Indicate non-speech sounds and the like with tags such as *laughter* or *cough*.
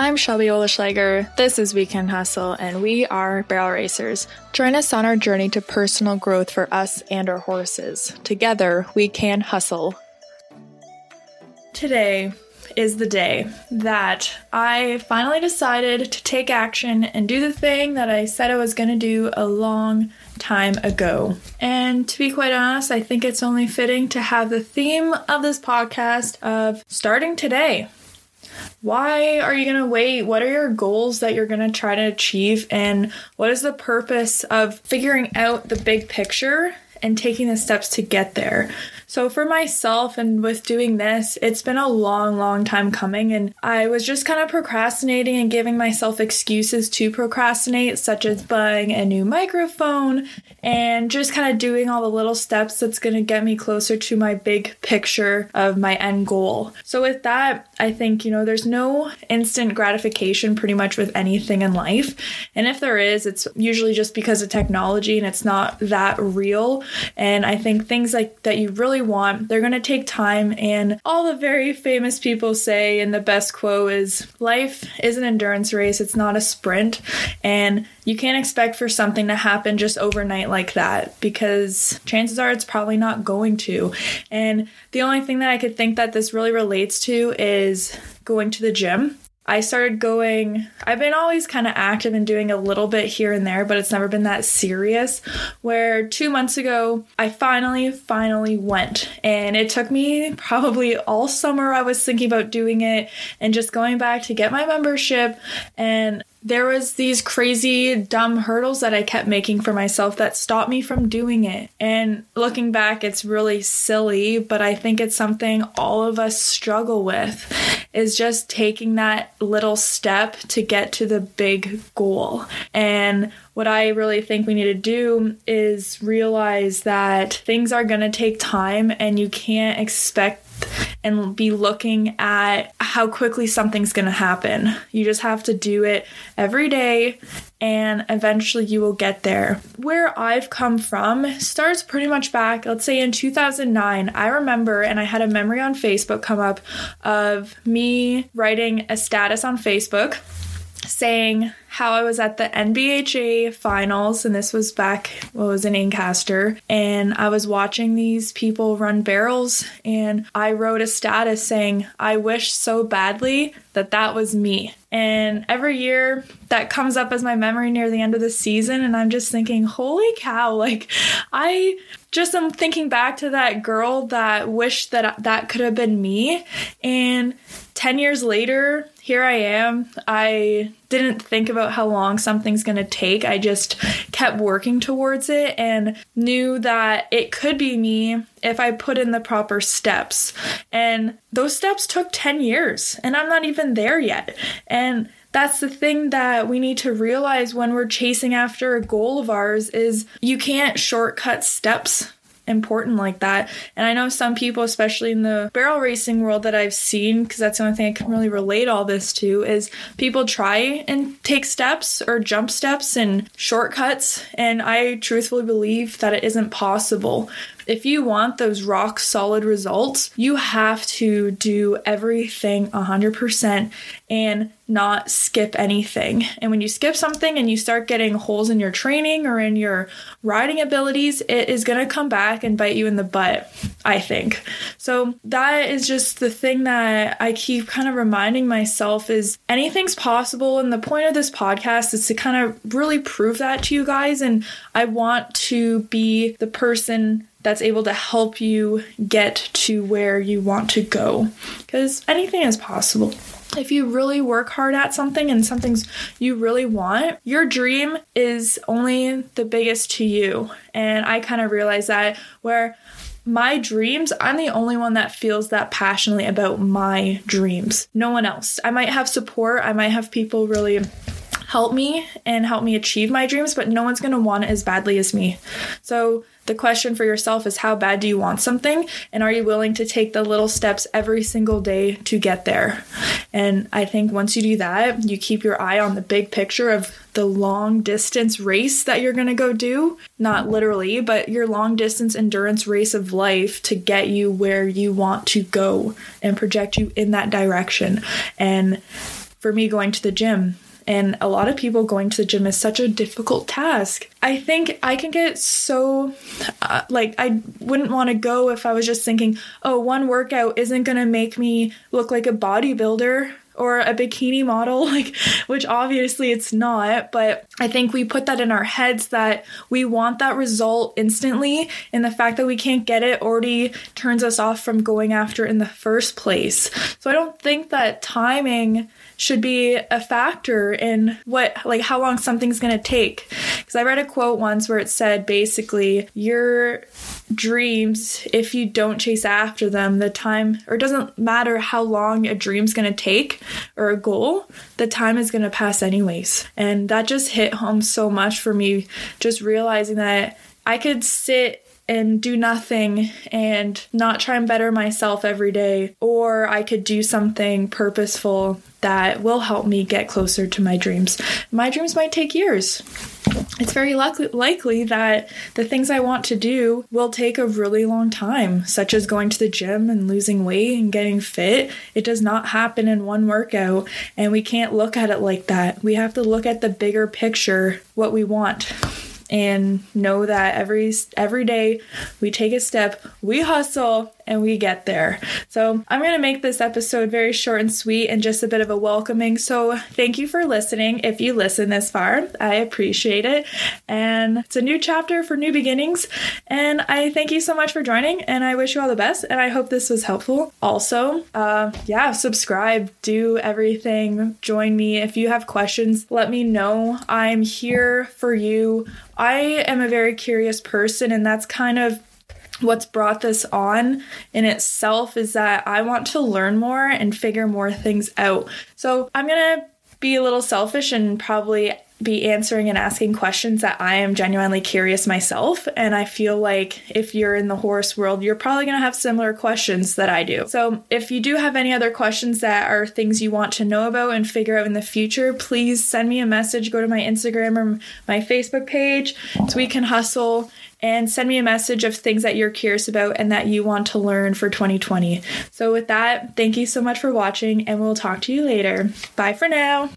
I'm Shelby Oleschlager. This is Weekend Hustle, and we are barrel racers. Join us on our journey to personal growth for us and our horses. Together, we can hustle. Today is the day that I finally decided to take action and do the thing that I said I was going to do a long time ago. And to be quite honest, I think it's only fitting to have the theme of this podcast of starting today. Why are you going to wait? What are your goals that you're going to try to achieve? And what is the purpose of figuring out the big picture and taking the steps to get there? So, for myself and with doing this, it's been a long, long time coming, and I was just kind of procrastinating and giving myself excuses to procrastinate, such as buying a new microphone and just kind of doing all the little steps that's going to get me closer to my big picture of my end goal. So, with that, I think, you know, there's no instant gratification pretty much with anything in life. And if there is, it's usually just because of technology and it's not that real. And I think things like that you really want. They're going to take time. And all the very famous people say, and the best quote is life is an endurance race, it's not a sprint. And you can't expect for something to happen just overnight like that because chances are it's probably not going to. And the only thing that I could think that this really relates to is going to the gym. I started going, I've been always kind of active and doing a little bit here and there, but it's never been that serious. Where two months ago, I finally, finally went. And it took me probably all summer. I was thinking about doing it and just going back to get my membership. And there was these crazy dumb hurdles that I kept making for myself that stopped me from doing it. And looking back, it's really silly, but I think it's something all of us struggle with is just taking that little step to get to the big goal. And what I really think we need to do is realize that things are going to take time and you can't expect and be looking at how quickly something's going to happen. You just have to do it every day and eventually you will get there. Where I've come from starts pretty much back, let's say in 2009. I remember, and I had a memory on Facebook come up of me writing a status on Facebook saying how I was at the NBHA finals, and this was back, well, was in Ancaster, and I was watching these people run barrels, and I wrote a status saying, I wish so badly that that was me. And every year that comes up as my memory near the end of the season, and I'm just thinking, holy cow, *laughs* like I just am thinking back to that girl that wished that that could have been me. And 10 years later, here I am. I didn't think about how long something's going to take. I just kept working towards it and knew that it could be me if I put in the proper steps. And those steps took 10 years, and I'm not even there yet. And that's the thing that we need to realize when we're chasing after a goal of ours is you can't shortcut steps important like that. And I know some people, especially in the barrel racing world that I've seen, because that's the only thing I can really relate all this to, is people try and take steps or jump steps and shortcuts. And I truthfully believe that it isn't possible. If you want those rock solid results, you have to do everything 100% and not skip anything. And when you skip something and you start getting holes in your training or in your riding abilities, it is going to come back and bite you in the butt, I think. So that is just the thing that I keep kind of reminding myself is anything's possible and the point of this podcast is to kind of really prove that to you guys and I want to be the person that's able to help you get to where you want to go because anything is possible. If you really work hard at something and something's you really want, your dream is only the biggest to you. And I kind of realized that where my dreams, I'm the only one that feels that passionately about my dreams. No one else. I might have support, I might have people really help me and help me achieve my dreams, but no one's going to want it as badly as me. So the question for yourself is how bad do you want something? And are you willing to take the little steps every single day to get there? And I think once you do that, you keep your eye on the big picture of the long distance race that you're going to go do. Not literally, but your long distance endurance race of life to get you where you want to go and project you in that direction. And for me going to the gym. And a lot of people going to the gym is such a difficult task. I think I can get so, uh, like, I wouldn't want to go if I was just thinking, oh, one workout isn't going to make me look like a bodybuilder or a bikini model, *laughs* like, which obviously it's not. But I think we put that in our heads that we want that result instantly, and the fact that we can't get it already turns us off from going after in the first place. So I don't think that timing should be a factor in what like how long something's going to take because i read a quote once where it said basically your dreams if you don't chase after them the time or it doesn't matter how long a dream's going to take or a goal the time is going to pass anyways. And that just hit home so much for me just realizing that i could sit and do nothing and not try and better myself every day. Or I could do something purposeful that will help me get closer to my dreams. My dreams might take years. It's very likely, that the things I want to do will take a really long time, such as going to the gym and losing weight and getting fit. It does not happen in one workout, and we can't look at it like that. We have to look at the bigger picture, what we want and know that every every day we take a step, we hustle, and we get there. So, I'm going to make this episode very short and sweet and just a bit of a welcoming. So, thank you for listening. If you listen this far, I appreciate it. And it's a new chapter for new beginnings. And I thank you so much for joining, and I wish you all the best. And I hope this was helpful. Also, uh, yeah, subscribe, do everything, join me. If you have questions, let me know. I'm here for you. I am a very curious person, and that's kind of what's brought this on in itself is that I want to learn more and figure more things out. So I'm going to be a little selfish and probably be answering and asking questions that I am genuinely curious myself. And I feel like if you're in the horse world, you're probably going to have similar questions that I do. So if you do have any other questions that are things you want to know about and figure out in the future, please send me a message. Go to my Instagram or my Facebook page so we can hustle and send me a message of things that you're curious about and that you want to learn for 2020. So, with that, thank you so much for watching, and we'll talk to you later. Bye for now.